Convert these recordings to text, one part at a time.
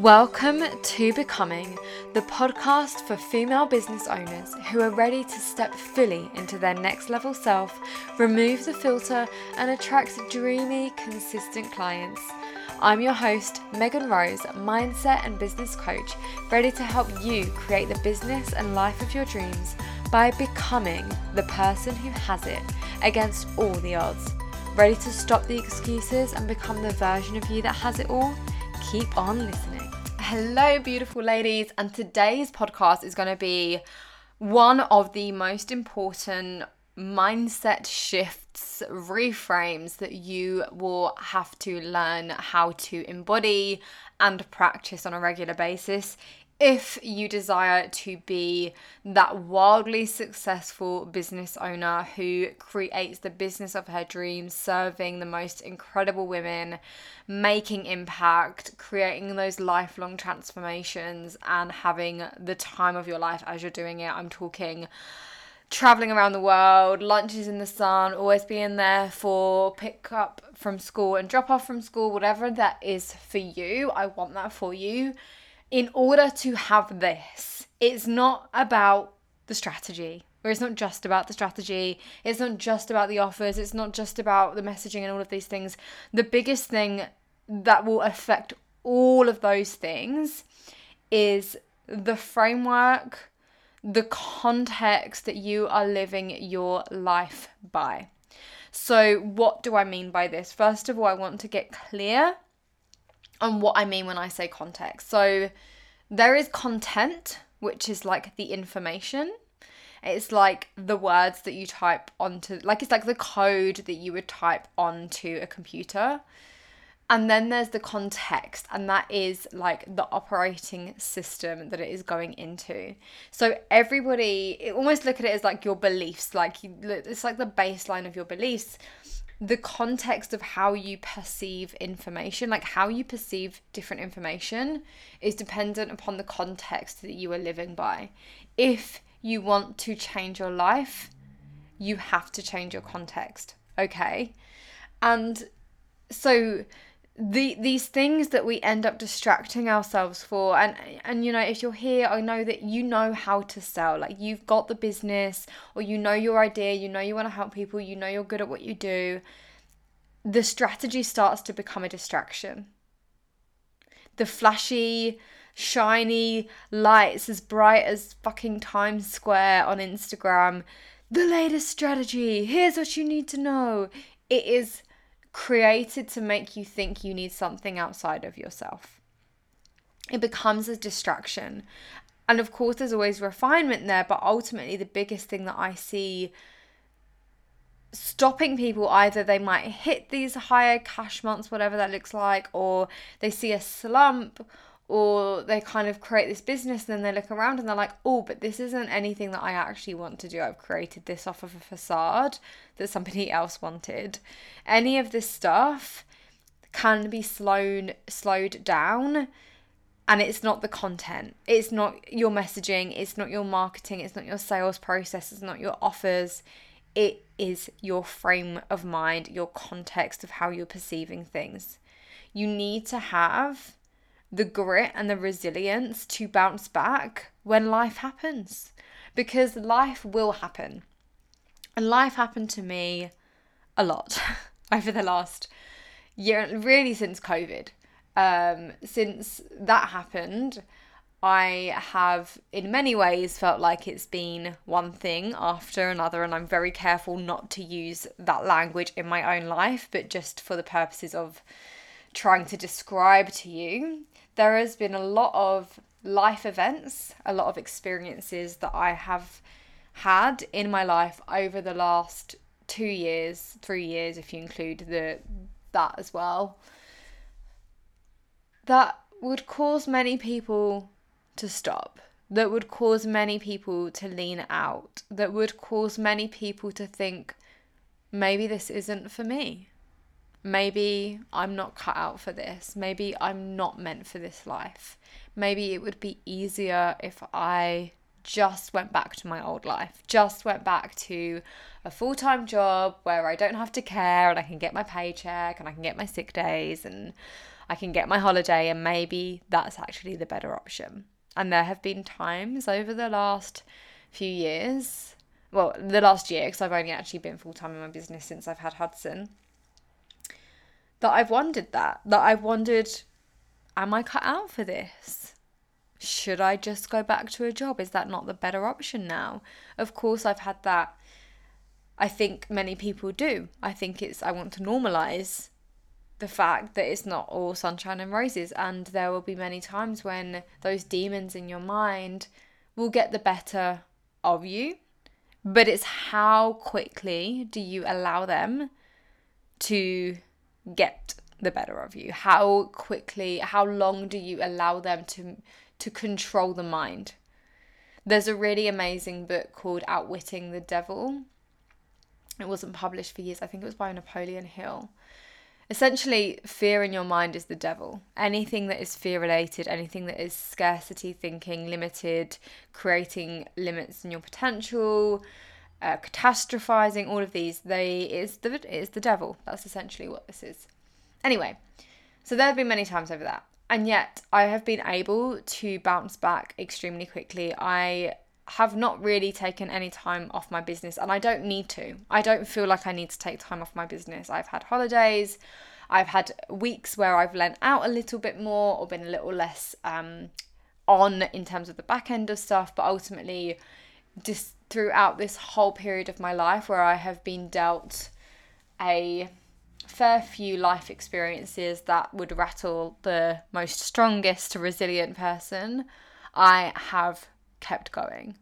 Welcome to Becoming, the podcast for female business owners who are ready to step fully into their next level self, remove the filter, and attract dreamy, consistent clients. I'm your host, Megan Rose, mindset and business coach, ready to help you create the business and life of your dreams by becoming the person who has it against all the odds. Ready to stop the excuses and become the version of you that has it all? Keep on listening. Hello, beautiful ladies, and today's podcast is going to be one of the most important mindset shifts, reframes that you will have to learn how to embody and practice on a regular basis if you desire to be that wildly successful business owner who creates the business of her dreams, serving the most incredible women, making impact, creating those lifelong transformations, and having the time of your life as you're doing it. I'm talking traveling around the world, lunches in the sun, always being there for pick up from school and drop off from school, whatever that is for you. I want that for you in order to have this, it's not about the strategy, or it's not just about the strategy, it's not just about the offers, it's not just about the messaging and all of these things. The biggest thing that will affect all of those things is the framework, the context that you are living your life by. So, what do I mean by this? First of all, I want to get clear and what I mean when I say context. So there is content, which is like the information. It's like the words that you type onto, like it's like the code that you would type onto a computer. And then there's the context, and that is like the operating system that it is going into. So everybody, almost look at it as like your beliefs, like it's like the baseline of your beliefs the context of how you perceive information, like how you perceive different information, is dependent upon the context that you are living by. If you want to change your life, you have to change your context, okay? And so the these things that we end up distracting ourselves for. And and you know if you're here I know that you know how to sell. Like you've got the business or you know your idea you know you want to help people you know you're good at what you do the strategy starts to become a distraction. The flashy shiny lights as bright as fucking Times Square on Instagram. The latest strategy. Here's what you need to know. It is created to make you think you need something outside of yourself. It becomes a distraction. And of course, there's always refinement there, but ultimately, the biggest thing that I see stopping people either they might hit these higher cash months, whatever that looks like, or they see a slump, or they kind of create this business and then they look around and they're like, oh, but this isn't anything that I actually want to do. I've created this off of a facade that somebody else wanted. Any of this stuff can be slowed slowed down and it's not the content. It's not your messaging. It's not your marketing. It's not your sales process. It's not your offers. It is your frame of mind your context of how you're perceiving things. You need to have the grit and the resilience to bounce back when life happens. Because life will happen. And life happened to me a lot over the last year, really since COVID. Um, since that happened, I have, in many ways, felt like it's been one thing after another, and I'm very careful not to use that language in my own life, but just for the purposes of trying to describe to you there has been a lot of life events, a lot of experiences that I have had in my life over the last two years, three years, if you include the that as well, that would cause many people to stop, that would cause many people to lean out, that would cause many people to think, maybe this isn't for me maybe I'm not cut out for this. Maybe I'm not meant for this life. Maybe it would be easier if I just went back to my old life, just went back to a full time job where I don't have to care and I can get my paycheck and I can get my sick days and I can get my holiday, and maybe that's actually the better option. And there have been times over the last few years, well, the last year, because I've only actually been full time in my business since I've had Hudson, that I've wondered that. That I've wondered, am I cut out for this? Should I just go back to a job? Is that not the better option now? Of course, I've had that. I think many people do. I think it's, I want to normalize the fact that it's not all sunshine and roses, and there will be many times when those demons in your mind will get the better of you. But it's how quickly do you allow them to get the better of you? How quickly, how long do you allow them to to control the mind? There's a really amazing book called Outwitting the Devil. It wasn't published for years. I think it was by Napoleon Hill essentially fear in your mind is the devil anything that is fear related anything that is scarcity thinking limited creating limits in your potential uh, catastrophizing all of these. They is the is the devil. That's essentially what this is. Anyway so there have been many times over that. And yet i have been able to bounce back extremely quickly. I have not really taken any time off my business and I don't need to. I don't feel like I need to take time off my business. I've had holidays, I've had weeks where I've lent out a little bit more or been a little less um, on in terms of the back end of stuff, but ultimately, just throughout this whole period of my life where I have been dealt a fair few life experiences that would rattle the most strongest resilient person, I have kept going.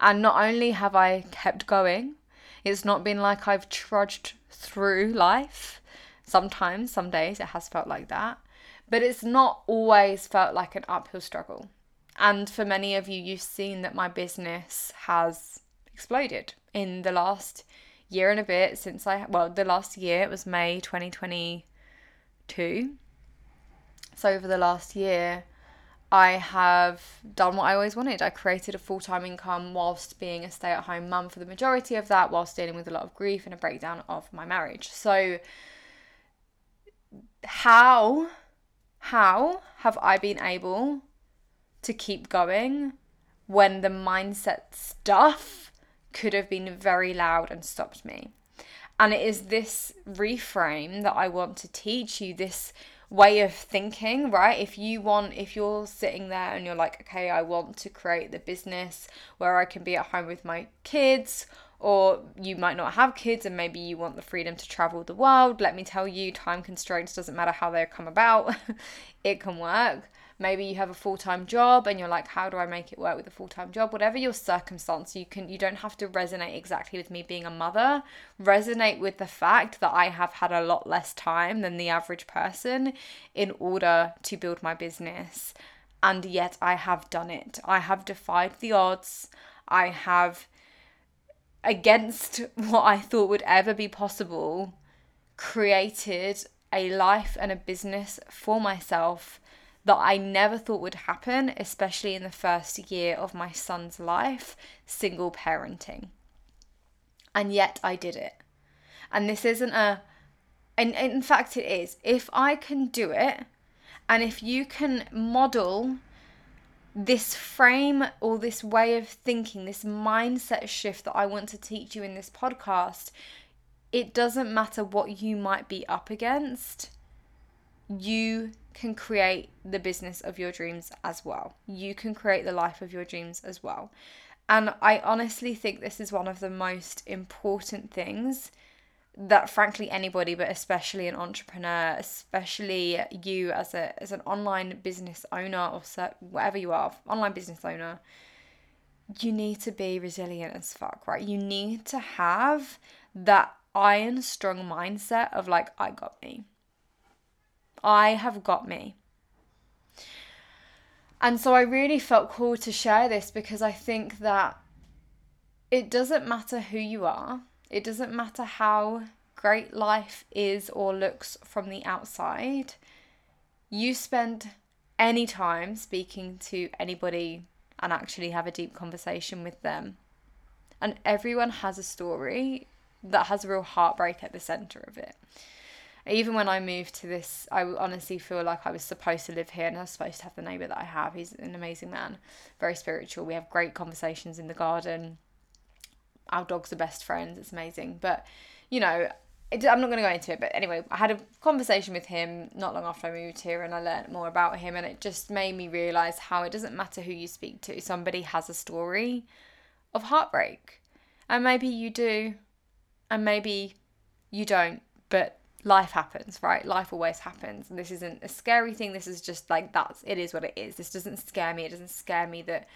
And not only have I kept going, it's not been like I've trudged through life. Sometimes, some days, it has felt like that. But it's not always felt like an uphill struggle. And for many of you, you've seen that my business has exploded in the last year and a bit since I, well, the last year, it was May 2022. So over the last year, I have done what I always wanted. I created a full time income whilst being a stay at home mum for the majority of that, whilst dealing with a lot of grief and a breakdown of my marriage. So, how how have I been able to keep going when the mindset stuff could have been very loud and stopped me? And it is this reframe that I want to teach you this way of thinking, right? If you want, if you're sitting there and you're like, okay, I want to create the business where I can be at home with my kids, or you might not have kids and maybe you want the freedom to travel the world, let me tell you, time constraints doesn't matter how they come about, it can work. Maybe you have a full-time job and you're like, how do I make it work with a full-time job? Whatever your circumstance, you can you don't have to resonate exactly with me being a mother. Resonate with the fact that I have had a lot less time than the average person in order to build my business. And yet I have done it. I have defied the odds. I have against what I thought would ever be possible, created a life and a business for myself that I never thought would happen, especially in the first year of my son's life, single parenting. And yet I did it. And this isn't a, and in fact, it is. If I can do it, and if you can model this frame or this way of thinking, this mindset shift that I want to teach you in this podcast, it doesn't matter what you might be up against, you can create the business of your dreams as well. You can create the life of your dreams as well. And I honestly think this is one of the most important things that frankly anybody but especially an entrepreneur especially you as a as an online business owner or whatever you are online business owner you need to be resilient as fuck right you need to have that iron strong mindset of like i got me I have got me. And so I really felt called to share this because I think that it doesn't matter who you are, it doesn't matter how great life is or looks from the outside. You spend any time speaking to anybody and actually have a deep conversation with them. And everyone has a story that has a real heartbreak at the center of it. Even when I moved to this, I honestly feel like I was supposed to live here and I was supposed to have the neighbour that I have. He's an amazing man, very spiritual. We have great conversations in the garden. Our dogs are best friends. It's amazing. But, you know, it, I'm not going to go into it. But anyway, I had a conversation with him not long after I moved here and I learned more about him. And it just made me realise how it doesn't matter who you speak to, somebody has a story of heartbreak. And maybe you do, and maybe you don't. But life happens, right? Life always happens. And this isn't a scary thing. This is just like that's it is what it is. This doesn't scare me. It doesn't scare me that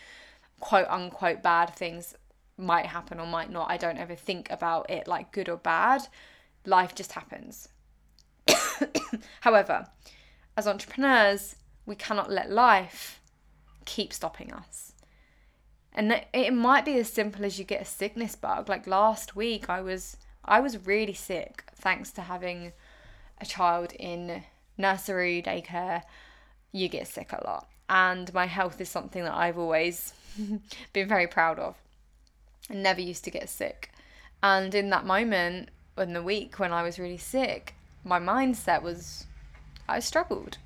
quote unquote bad things might happen or might not. I don't ever think about it like good or bad. Life just happens. However, as entrepreneurs, we cannot let life keep stopping us. And it might be as simple as you get a sickness bug. Like last week I was I was really sick thanks to having a child in nursery, daycare. You get sick a lot. And my health is something that I've always been very proud of. I never used to get sick. And in that moment, in the week when I was really sick, my mindset was I struggled.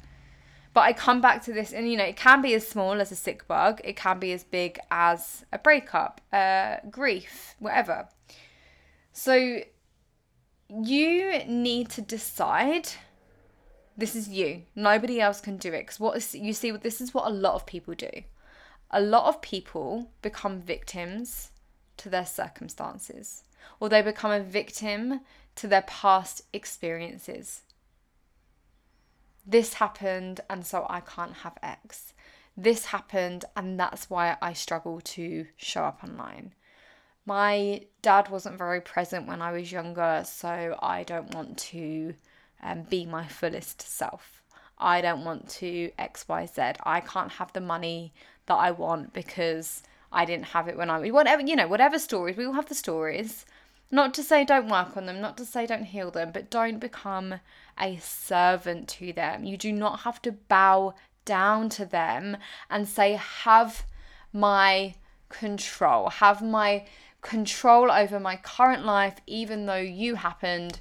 But I come back to this, and you know, it can be as small as a sick bug, it can be as big as a breakup, uh, grief, whatever. So you need to decide this is you. Nobody else can do it. Because what is, you see, this is what a lot of people do. A lot of people become victims to their circumstances, or they become a victim to their past experiences. This happened, and so I can't have X. This happened, and that's why I struggle to show up online. My dad wasn't very present when I was younger, so I don't want to um, be my fullest self. I don't want to XYZ. I can't have the money that I want because I didn't have it when I was whatever, you know, whatever stories. We all have the stories. Not to say don't work on them, not to say don't heal them, but don't become a servant to them. You do not have to bow down to them and say, have my control, have my control over my current life, even though you happened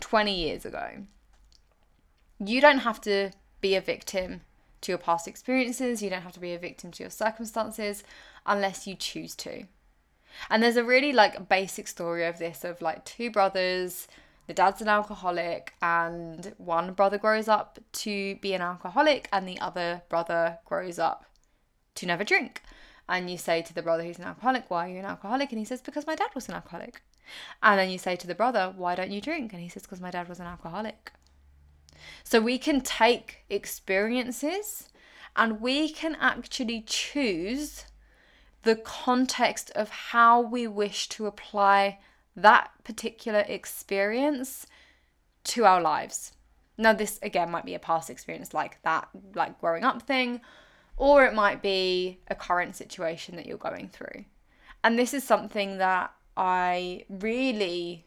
20 years ago. You don't have to be a victim to your past experiences, you don't have to be a victim to your circumstances unless you choose to. And there's a really like basic story of this of like two brothers, the dad's an alcoholic and one brother grows up to be an alcoholic and the other brother grows up to never drink and you say to the brother who's an alcoholic, Why are you an alcoholic? And he says, Because my dad was an alcoholic. And then you say to the brother, Why don't you drink? And he says, Because my dad was an alcoholic. So we can take experiences and we can actually choose the context of how we wish to apply that particular experience to our lives. Now, this again might be a past experience like that, like growing up thing, or it might be a current situation that you're going through. And this is something that I really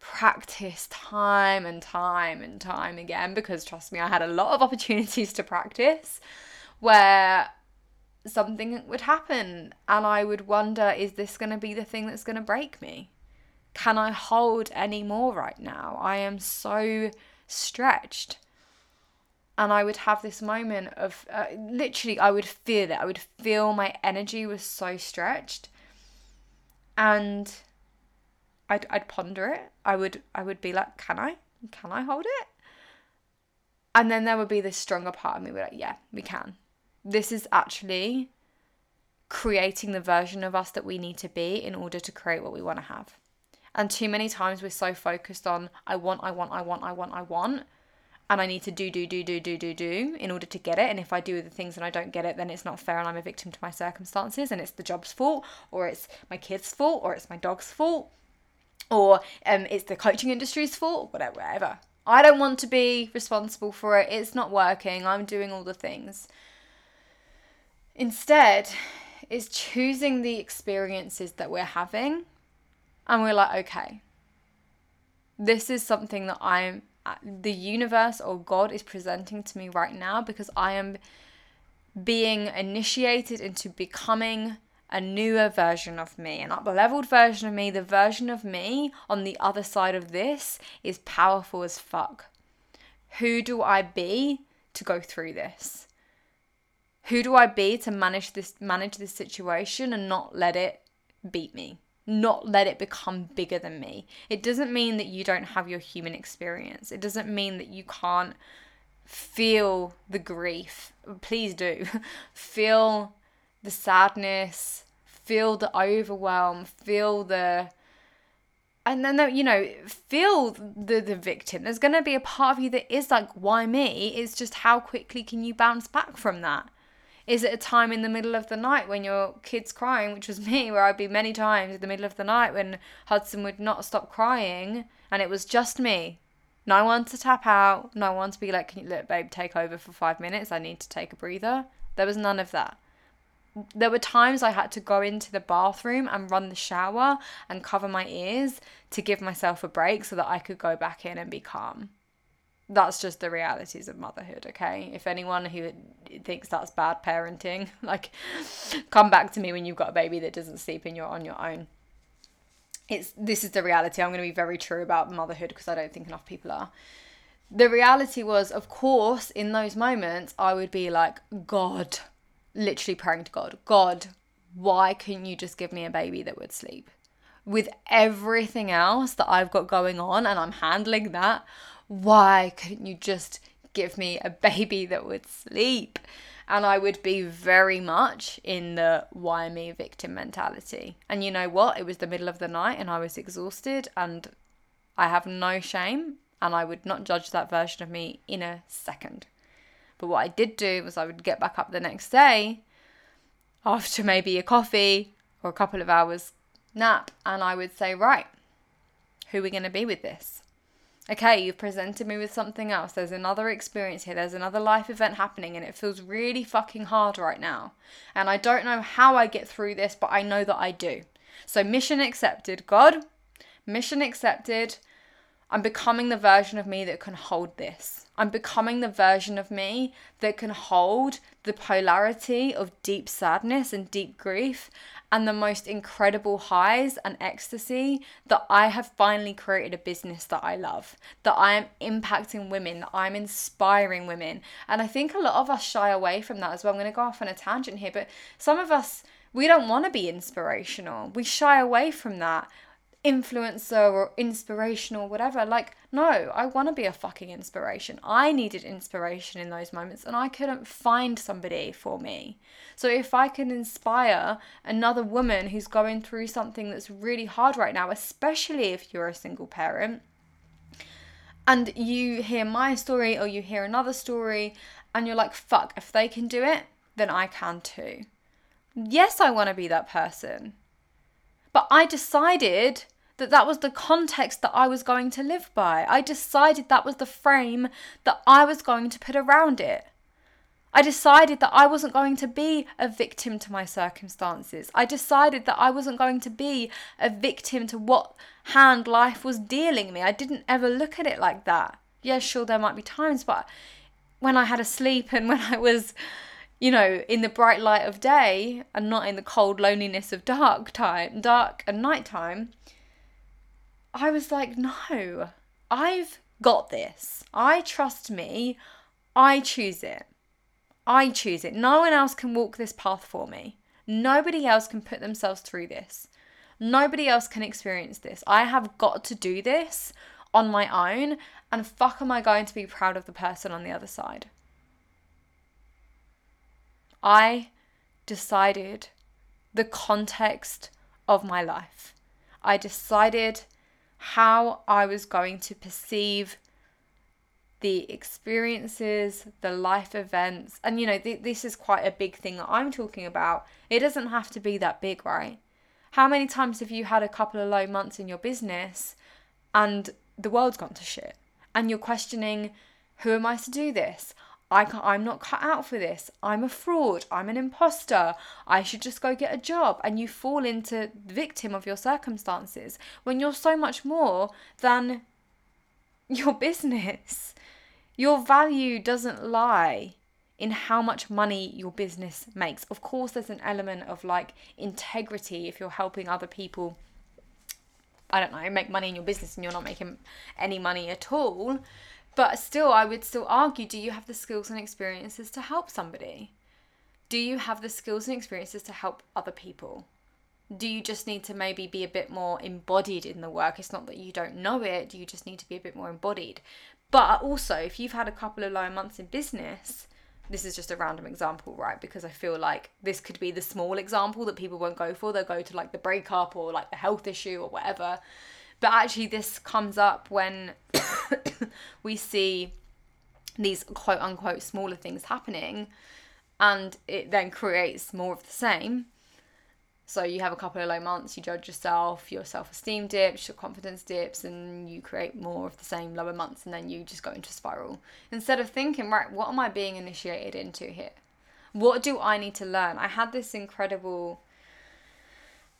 practice time and time and time again because trust me, I had a lot of opportunities to practice where something would happen and I would wonder is this going to be the thing that's going to break me? Can I hold any more right now? I am so stretched and I would have this moment of uh, literally I would feel it. I would feel my energy was so stretched, and I'd I'd ponder it. I would I would be like, can I can I hold it? And then there would be this stronger part of me be like, yeah, we can. This is actually creating the version of us that we need to be in order to create what we want to have. And too many times we're so focused on I want, I want, I want, I want, I want and I need to do, do, do, do, do, do, do in order to get it. And if I do the things and I don't get it, then it's not fair and I'm a victim to my circumstances and it's the job's fault or it's my kid's fault or it's my dog's fault or um, it's the coaching industry's fault, whatever, whatever. I don't want to be responsible for it. It's not working. I'm doing all the things. Instead, is choosing the experiences that we're having and we're like, okay, this is something that I'm Uh, the universe or God is presenting to me right now because I am being initiated into becoming a newer version of me, an up leveled version of me, the version of me on the other side of this is powerful as fuck. Who do I be to go through this? Who do I be to manage this manage this situation and not let it beat me? Not let it become bigger than me. It doesn't mean that you don't have your human experience. It doesn't mean that you can't feel the grief. Please do. feel the sadness, feel the overwhelm, feel the and then you know feel the the victim there's going to be a part of you that is like why me it's just how quickly can you bounce back from that is it a time in the middle of the night when your kid's crying which was me where i'd be many times in the middle of the night when hudson would not stop crying and it was just me. No one to tap out no one to be like can you let babe take over for five minutes? I need to take a breather. There was none of that. There were times I had to go into the bathroom and run the shower and cover my ears to give myself a break so that I could go back in and be calm. That's just the realities of motherhood, okay? If anyone who thinks that's bad parenting, like come back to me when you've got a baby that doesn't sleep and you're on your own. It's this is the reality. I'm going to be very true about motherhood because I don't think enough people are the reality was, of course, in those moments, I would be like, God, literally praying to God, God, why couldn't you just give me a baby that would sleep? With everything else that I've got going on and I'm handling that, why couldn't you just give me a baby that would sleep? And I would be very much in the why me victim mentality. And you know what? It was the middle of the night and I was exhausted and I have no shame and I would not judge that version of me in a second. But what I did do was I would get back up the next day after maybe a coffee or a couple of hours nap and I would say, right, who are we going to be with this? Okay, you've presented me with something else. There's another experience here. There's another life event happening, and it feels really fucking hard right now. And I don't know how I get through this, but I know that I do. So, mission accepted. God, mission accepted. I'm becoming the version of me that can hold this. I'm becoming the version of me that can hold the polarity of deep sadness and deep grief and the most incredible highs and ecstasy that I have finally created a business that I love, that I am impacting women, that I'm inspiring women. And I think a lot of us shy away from that as well. I'm going to go off on a tangent here, but some of us, we don't want to be inspirational. We shy away from that influencer or inspirational whatever like no i want to be a fucking inspiration. I needed inspiration in those moments and i couldn't find somebody for me. So if i can inspire another woman who's going through something that's really hard right now especially if you're a single parent and you hear my story or you hear another story and you're like fuck if they can do it then i can too. Yes i want to be that person but I decided that that was the context that I was going to live by. I decided that was the frame that I was going to put around it. I decided that I wasn't going to be a victim to my circumstances. I decided that I wasn't going to be a victim to what hand life was dealing me. I didn't ever look at it like that. Yeah, sure, there might be times, but when I had a sleep and when I was you know, in the bright light of day and not in the cold loneliness of dark time, dark and night time, I was like, no, I've got this. I trust me. I choose it. I choose it. No one else can walk this path for me. Nobody else can put themselves through this. Nobody else can experience this. I have got to do this on my own, and fuck, am I going to be proud of the person on the other side? I decided the context of my life. I decided how I was going to perceive the experiences, the life events. And you know, th- this is quite a big thing that I'm talking about. It doesn't have to be that big, right? How many times have you had a couple of low months in your business and the world's gone to shit? And you're questioning, who am I to do this? I I'm not cut out for this. I'm a fraud. I'm an imposter. I should just go get a job. And you fall into the victim of your circumstances when you're so much more than your business. Your value doesn't lie in how much money your business makes. Of course, there's an element of like integrity if you're helping other people. I don't know, make money in your business and you're not making any money at all. But still, I would still argue do you have the skills and experiences to help somebody? Do you have the skills and experiences to help other people? Do you just need to maybe be a bit more embodied in the work? It's not that you don't know it, you just need to be a bit more embodied. But also, if you've had a couple of low months in business, this is just a random example, right? Because I feel like this could be the small example that people won't go for. They'll go to like the breakup or like the health issue or whatever. But actually, this comes up when we see these quote unquote smaller things happening and it then creates more of the same. So you have a couple of low months, you judge yourself, your self esteem dips, your confidence dips, and you create more of the same lower months, and then you just go into a spiral. Instead of thinking, right, what am I being initiated into here? What do I need to learn? I had this incredible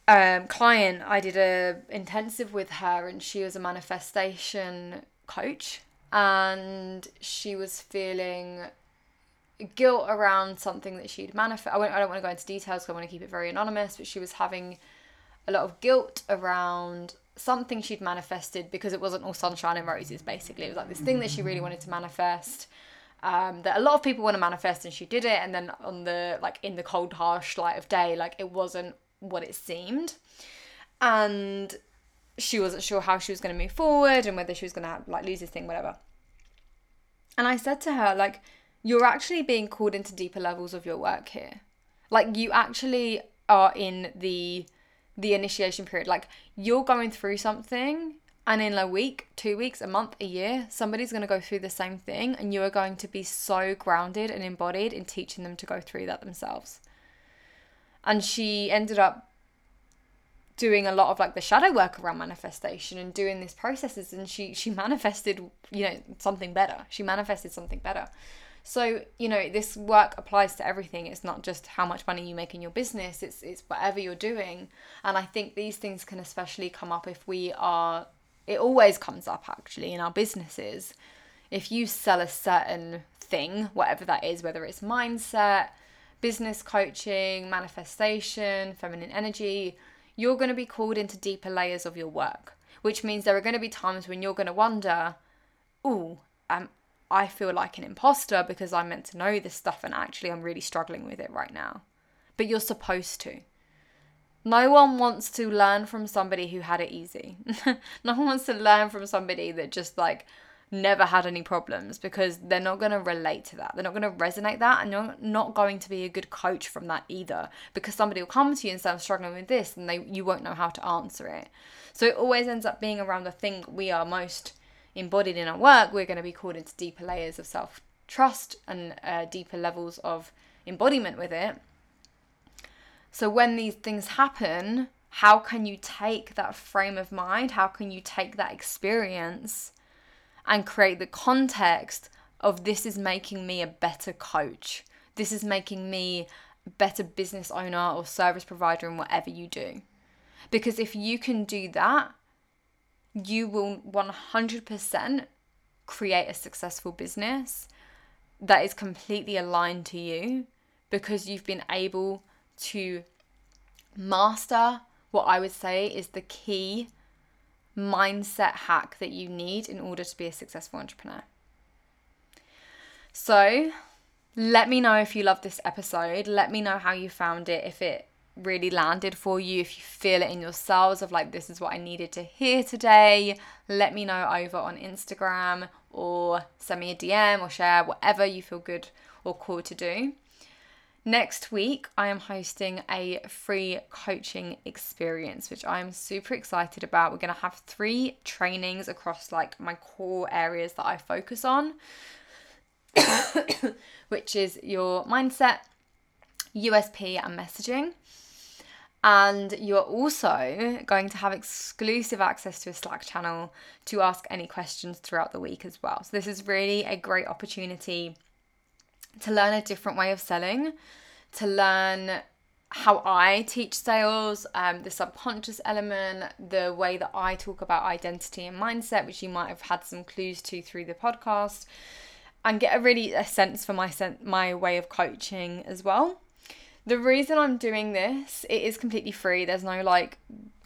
um, client. I did a intensive with her, and she was a manifestation coach, and she was feeling guilt around something that she'd manifest. I, I don't want to go into details because I want to keep it very anonymous, but she was having a lot of guilt around something she'd manifested because it wasn't all sunshine and roses, basically. It was like this thing that she really wanted to manifest. Um, that a lot of people want to manifest and she did it and then on the like in the cold harsh light of day like it wasn't what it seemed and she wasn't sure how she was going to move forward and whether she was going to like lose this thing whatever and i said to her like you're actually being called into deeper levels of your work here. Like you actually are in the the initiation period. Like you're going through something and in a week, 2 weeks, a month, a year, somebody's going to go through the same thing and you are going to be so grounded and embodied in teaching them to go through that themselves. And she ended up doing a lot of like the shadow work around manifestation and doing these processes and she she manifested you know something better she manifested something better so, you know, this work applies to everything. It's not just how much money you make in your business, it's it's whatever you're doing. And I think these things can especially come up if we are it always comes up actually in our businesses. If you sell a certain thing, whatever that is, whether it's mindset, business coaching, manifestation, feminine energy, you're going to be called into deeper layers of your work, which means there are going to be times when you're going to wonder, oh, um, I feel like an imposter because I'm meant to know this stuff and actually I'm really struggling with it right now. But you're supposed to. No one wants to learn from somebody who had it easy. no one wants to learn from somebody that just like never had any problems because they're not going to relate to that. They're not going to resonate that and you're not going to be a good coach from that either because somebody will come to you and say I'm struggling with this and they you won't know how to answer it. So it always ends up being around the thing we are most embodied in our work, we're going to be called into deeper layers of self trust and uh, deeper levels of embodiment with it. So when these things happen, how can you take that frame of mind? How can you take that experience and create the context of this is making me a better coach? This is making me a better business owner or service provider in whatever you do. Because if you can do that, you will 100% create a successful business that is completely aligned to you because you've been able to master what I would say is the key mindset hack that you need in order to be a successful entrepreneur. So, let me know if you love this episode. Let me know how you found it, if it really landed for you, if you feel it in yourselves of like, this is what I needed to hear today, let me know over on Instagram or send me a DM or share whatever you feel good or cool to do. Next week, I am hosting a free coaching experience, which I am super excited about. We're going to have three trainings across like my core areas that I focus on, which is your mindset, USP, and messaging. And you're also going to have exclusive access to a Slack channel to ask any questions throughout the week as well. So, this is really a great opportunity to learn a different way of selling, to learn how I teach sales, um, the subconscious element, the way that I talk about identity and mindset, which you might have had some clues to through the podcast and get a really a sense for my sen- my way of coaching as well. The reason I'm doing this, it is completely free. There's no like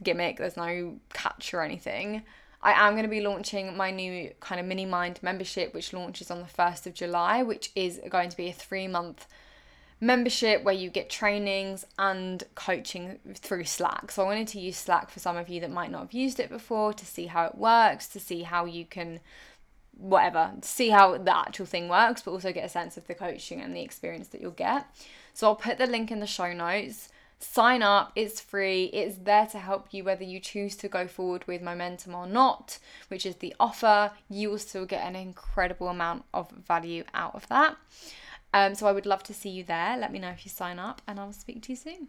gimmick, there's no catch or anything. I am going to be launching my new kind of mini mind membership, which launches on the 1st of July, which is going to be a three month membership where you get trainings and coaching through Slack. So I wanted to use Slack for some of you that might not have used it before to see how it works, to see how you can whatever, see how the actual thing works, but also get a sense of the coaching and the experience that you'll get. So I'll put the link in the show notes. Sign up, it's free, it's there to help you whether you choose to go forward with momentum or not, which is the offer. You will still get an incredible amount of value out of that. Um, so I would love to see you there. Let me know if you sign up, and I'll speak to you soon.